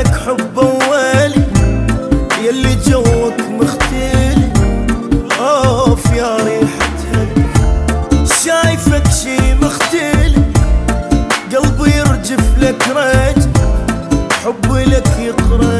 لك حب اولي يلي جوك مختلي. أوف يا ريحتها شايفك شي مختلي. قلبي يرجف لك رجل حبي لك يطرق